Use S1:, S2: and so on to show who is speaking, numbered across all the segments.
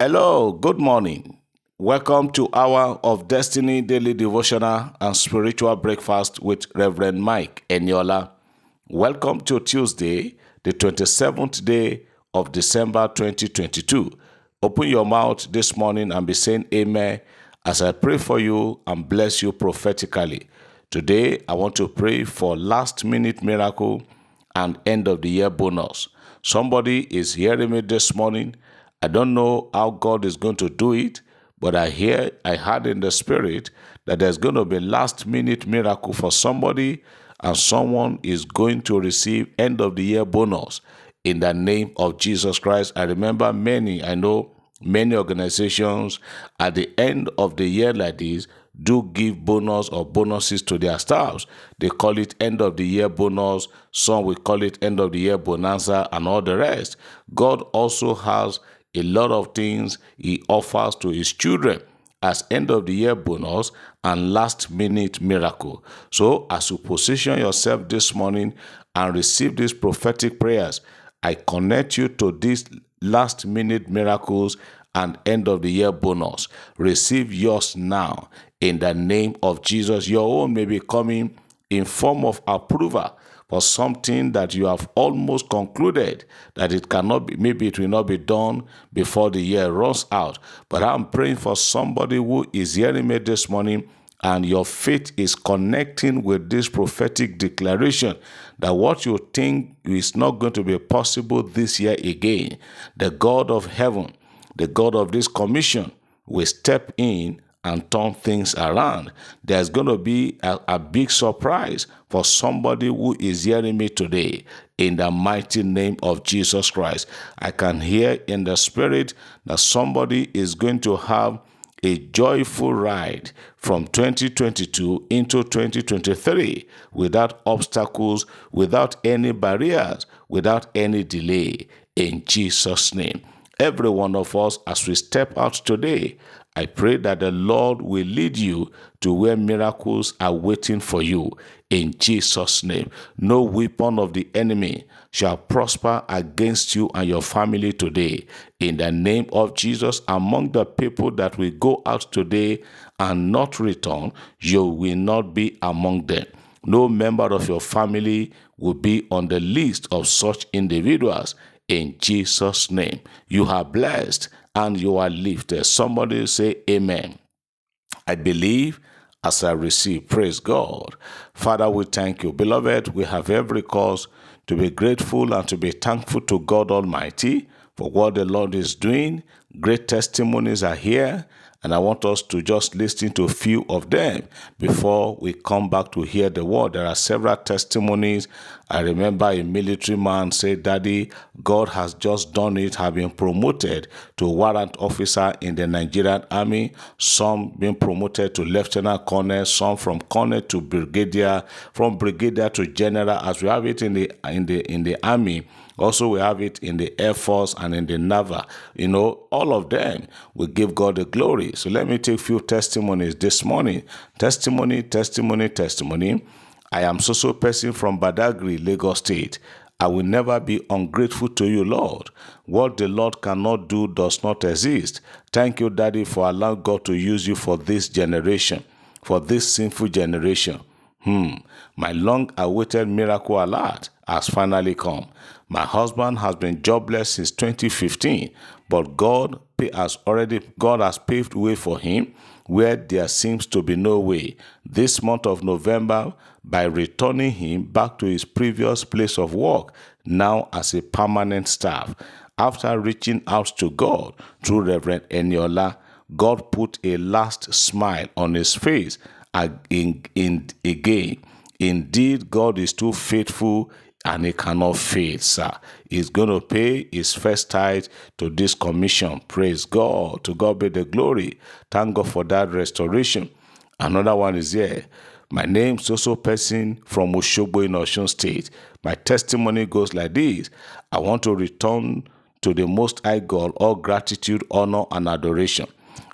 S1: Hello, good morning. Welcome to Hour of Destiny Daily Devotional and Spiritual Breakfast with Reverend Mike Eniola. Welcome to Tuesday, the 27th day of December 2022. Open your mouth this morning and be saying Amen as I pray for you and bless you prophetically. Today, I want to pray for last minute miracle and end of the year bonus. Somebody is hearing me this morning. I don't know how God is going to do it, but I hear, I heard in the spirit that there's going to be last minute miracle for somebody and someone is going to receive end of the year bonus in the name of Jesus Christ. I remember many, I know many organizations at the end of the year like this do give bonus or bonuses to their staffs. They call it end of the year bonus. Some will call it end of the year bonanza and all the rest. God also has a lot of things he offers to his children as end of the year bonus and last minute miracle. So as you position yourself this morning and receive these prophetic prayers, I connect you to these last minute miracles and end of the year bonus. Receive yours now in the name of Jesus. Your own may be coming in form of approval for something that you have almost concluded that it cannot be, maybe it will not be done before the year runs out. But I'm praying for somebody who is hearing me this morning and your faith is connecting with this prophetic declaration that what you think is not going to be possible this year again, the God of heaven, the God of this commission, will step in and turn things around. There's going to be a, a, big surprise for somebody who is hearing me today in the mighty name of Jesus Christ. I can hear in the spirit that somebody is going to have a joyful ride from 2022 into 2023 without obstacles, without any barriers, without any delay in Jesus' name. Every one of us, as we step out today, I pray that the Lord will lead you to where miracles are waiting for you in Jesus' name. No weapon of the enemy shall prosper against you and your family today. In the name of Jesus, among the people that will go out today and not return, you will not be among them. No member of your family will be on the list of such individuals in Jesus' name. You are blessed and you are lifted. Somebody say, Amen. I believe as I receive. Praise God. Father, we thank you. Beloved, we have every cause to be grateful and to be thankful to God Almighty for what the Lord is doing. Great testimonies are here and I want us to just listen to a few of them before we come back to hear the word. There are several testimonies. I remember a military man said, Daddy, God has just done it, have been promoted to warrant officer in the Nigerian army, some being promoted to lieutenant colonel, some from colonel to brigadier, from brigadier to general, as we have it in the in the in the army also, we have it in the Air Force and in the Navy. You know, all of them will give God the glory. So let me take few testimonies this morning. Testimony, testimony, testimony. I am so so person from Badagry, Lagos State. I will never be ungrateful to you, Lord. What the Lord cannot do does not exist. Thank you, Daddy, for allowing God to use you for this generation, for this sinful generation. Hmm, my long awaited miracle alert has finally come. My husband has been jobless since 2015, but God has already God has paved way for him where there seems to be no way. This month of November, by returning him back to his previous place of work, now as a permanent staff. After reaching out to God through Reverend Eniola, God put a last smile on his face in, in, again. Indeed, God is too faithful and he cannot fail, sir. He's going to pay his first tithe to this commission. Praise God. To God be the glory. Thank God for that restoration. Another one is here. My name is also person from Oshogbo in Osun State. My testimony goes like this. I want to return to the Most High God all gratitude, honor, and adoration.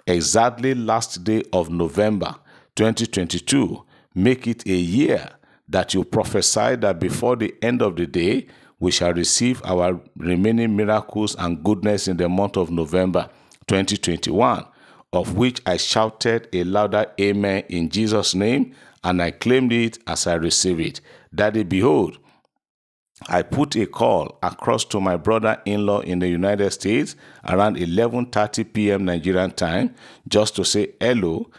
S1: Exactly last day of November 2022, make it a year that you prophesy that before the end of the day, we shall receive our remaining miracles and goodness in the month of November 2021, of which I shouted a louder amen in Jesus' name, and I claimed it as I received it. Daddy, behold, I put a call across to my brother-in-law in the United States around 11:30 p.m. Nigerian time just to say hello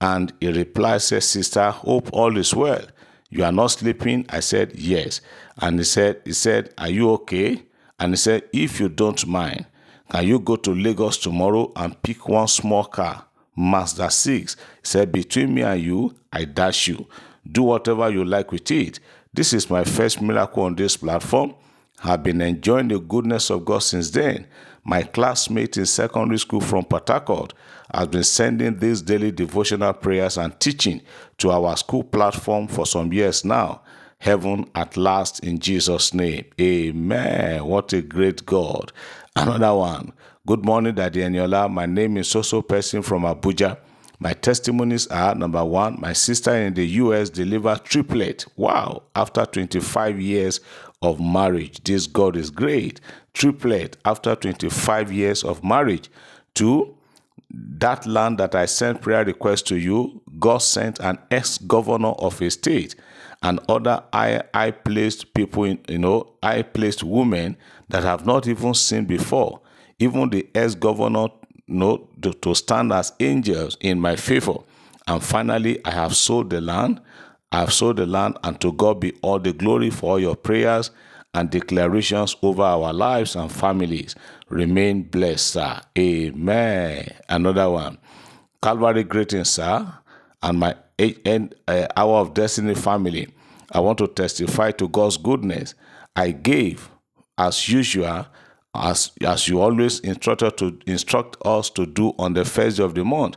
S1: and he replied said sister hope all is well. You are not sleeping. I said yes. And he said he said are you okay? And he said if you don't mind can you go to Lagos tomorrow and pick one small car Mazda 6 he said between me and you I dash you. Do whatever you like with it. This is my first miracle on this platform. I've been enjoying the goodness of God since then. My classmate in secondary school from Harcourt has been sending these daily devotional prayers and teaching to our school platform for some years now. Heaven at last in Jesus' name. Amen. What a great God. Another one. Good morning, Daddy Eniola. My name is Soso Person from Abuja. My testimonies are number one, my sister in the US delivered triplet. Wow, after 25 years of marriage. This God is great. Triplet after 25 years of marriage. Two, that land that I sent prayer request to you, God sent an ex-governor of a state and other I I placed people in, you know, I placed women that have not even seen before. Even the ex-governor to, to stand as angels in my favor. And finally, I have sold the land. I have sold the land, and to God be all the glory for all your prayers and declarations over our lives and families. Remain blessed, sir. Amen. Another one. Calvary greetings, sir, and my end, uh, hour of destiny family. I want to testify to God's goodness. I gave, as usual, as as you always instructed to instruct us to do on the first day of the month.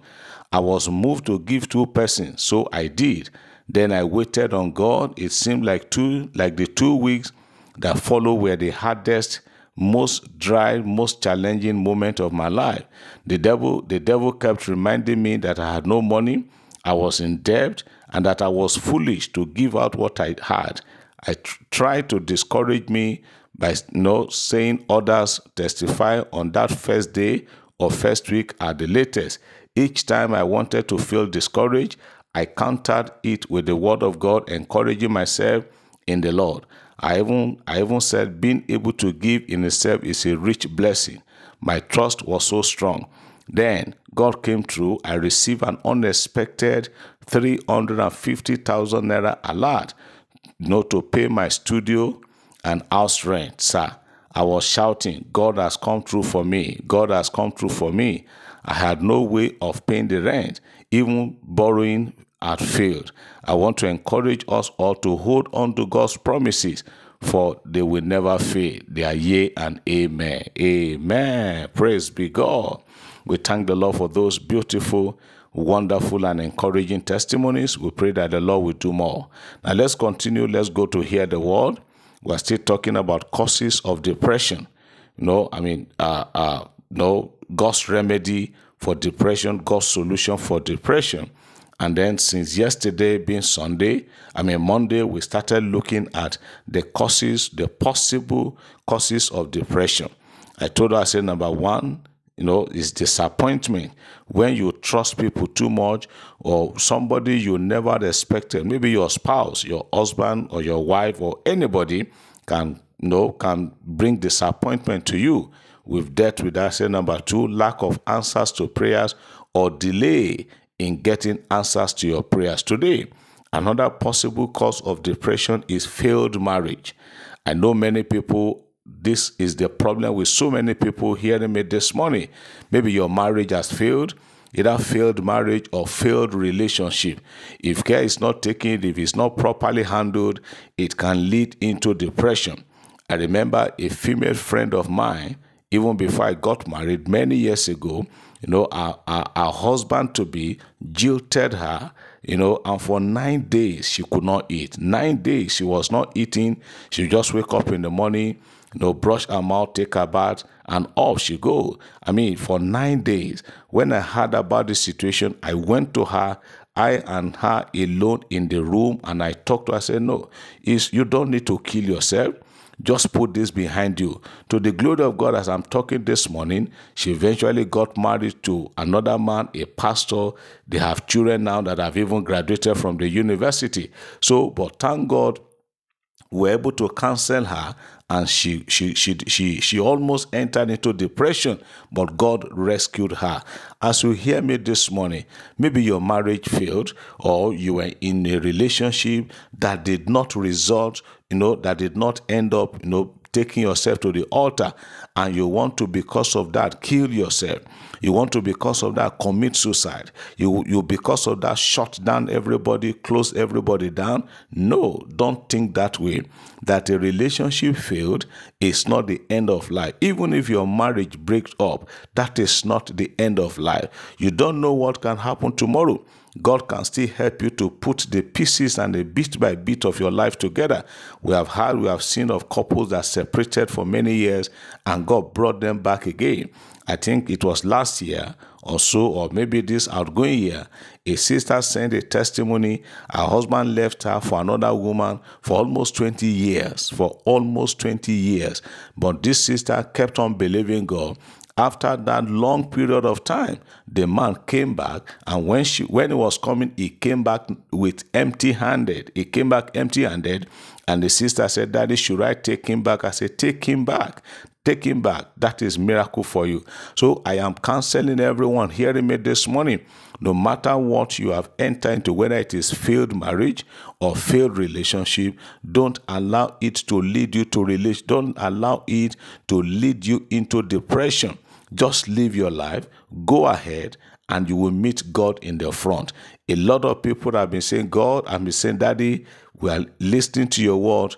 S1: I was moved to give two persons, so I did. Then I waited on God. It seemed like two like the two weeks that followed were the hardest, most dry, most challenging moment of my life. The devil, the devil kept reminding me that I had no money, I was in debt, and that I was foolish to give out what I had. I tr- tried to discourage me by no saying others testify on that first day or first week at the latest. Each time I wanted to feel discouraged, I countered it with the word of God, encouraging myself in the Lord. I even I even said being able to give in itself is a rich blessing. My trust was so strong. Then God came through. I received an unexpected 350,000 naira alert, know, to pay my studio and house rent, sir. I was shouting, God has come through for me. God has come through for me. I had no way of paying the rent. Even borrowing had failed. I want to encourage us all to hold on to God's promises, for they will never fail. They are yea and amen. Amen. Praise be God. We thank the Lord for those beautiful, wonderful, and encouraging testimonies. We pray that the Lord will do more. Now let's continue. Let's go to hear the word we're still talking about causes of depression. You know, I mean, uh, uh, no God's remedy for depression, God's solution for depression. And then since yesterday being Sunday, I mean Monday, we started looking at the causes, the possible causes of depression. I told her, I said, number one, you know, is disappointment when you trust people too much or somebody you never expected. Maybe your spouse, your husband, or your wife, or anybody can you know can bring disappointment to you. We've dealt with that. Say number two, lack of answers to prayers or delay in getting answers to your prayers. Today, another possible cause of depression is failed marriage. I know many people this is the problem with so many people hearing me this morning. Maybe your marriage has failed, either failed marriage or failed relationship. If care is not taken, if it's not properly handled, it can lead into depression. I remember a female friend of mine, even before I got married many years ago, you know, our, our, our husband to be jilted her, you know, and for nine days she could not eat. Nine days she was not eating. She just wake up in the morning, know, brush her mouth, take her bath, and off she go. I mean, for nine days. When I heard about the situation, I went to her. I and her alone in the room, and I talked to her. I said, "No, is you don't need to kill yourself. Just put this behind you. To the glory of God, as I'm talking this morning, she eventually got married to another man, a pastor. They have children now that have even graduated from the university. So, but thank God were able to counsel her and she she she she she almost entered into depression but god rescued her. As you hear me this morning maybe your marriage failed or you were in a relationship that did not result you know that did not end up you know taking yourself to the altar and you want to because of that kill yourself you want to because of that commit suicide. You you because of that shut down everybody close everybody down? No don't think that way. That a relationship failed is not the end of life. Even if your marriage breaks up that is not the end of life. You don't know what can happen tomorrow God can still help you to put the pieces and the bit by bit of your life together. We have had, we have seen of couples that separated for many years and God brought them back again. I think it was last year or so, or maybe this outgoing year, a sister sent a testimony. Her husband left her for another woman for almost 20 years, for almost 20 years. But this sister kept on believing God after that long period of time, the man came back, and when she when he was coming, he came back with empty-handed. He came back empty-handed, and the sister said, Daddy, should I take him back? I said, Take him back. Take him back. That is miracle for you. So I am counseling everyone hearing me this morning. No matter what you have entered into, whether it is failed marriage or failed relationship, don't allow it to lead you to relation. Don't allow it to lead you into depression. Just live your life, go ahead, and you will meet God in the front. A lot of people have been saying, God, I've been saying, Daddy, we are listening to your word.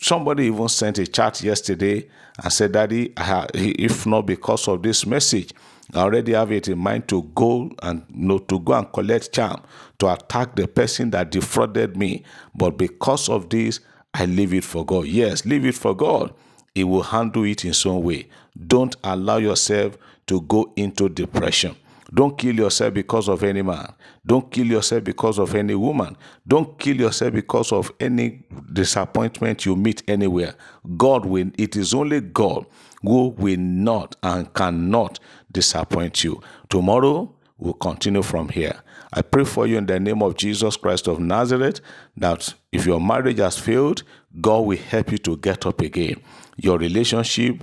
S1: Somebody even sent a chat yesterday and said, Daddy, if not because of this message, I already have it in mind to go and you know, to go and collect charm to attack the person that defrauded me. But because of this, I leave it for God. Yes, leave it for God. He will handle it in some way. Don't allow yourself to go into depression. Don't kill yourself because of any man. Don't kill yourself because of any woman. Don't kill yourself because of any disappointment you meet anywhere. God will, it is only God who will not and cannot disappoint you. Tomorrow, we'll continue from here. I pray for you in the name of Jesus Christ of Nazareth that if your marriage has failed, God will help you to get up again. Your relationship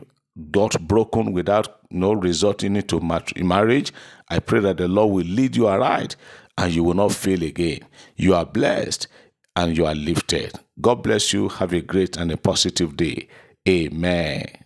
S1: got broken without no resulting into marriage. I pray that the Lord will lead you aright and you will not fail again. You are blessed and you are lifted. God bless you. Have a great and a positive day. Amen.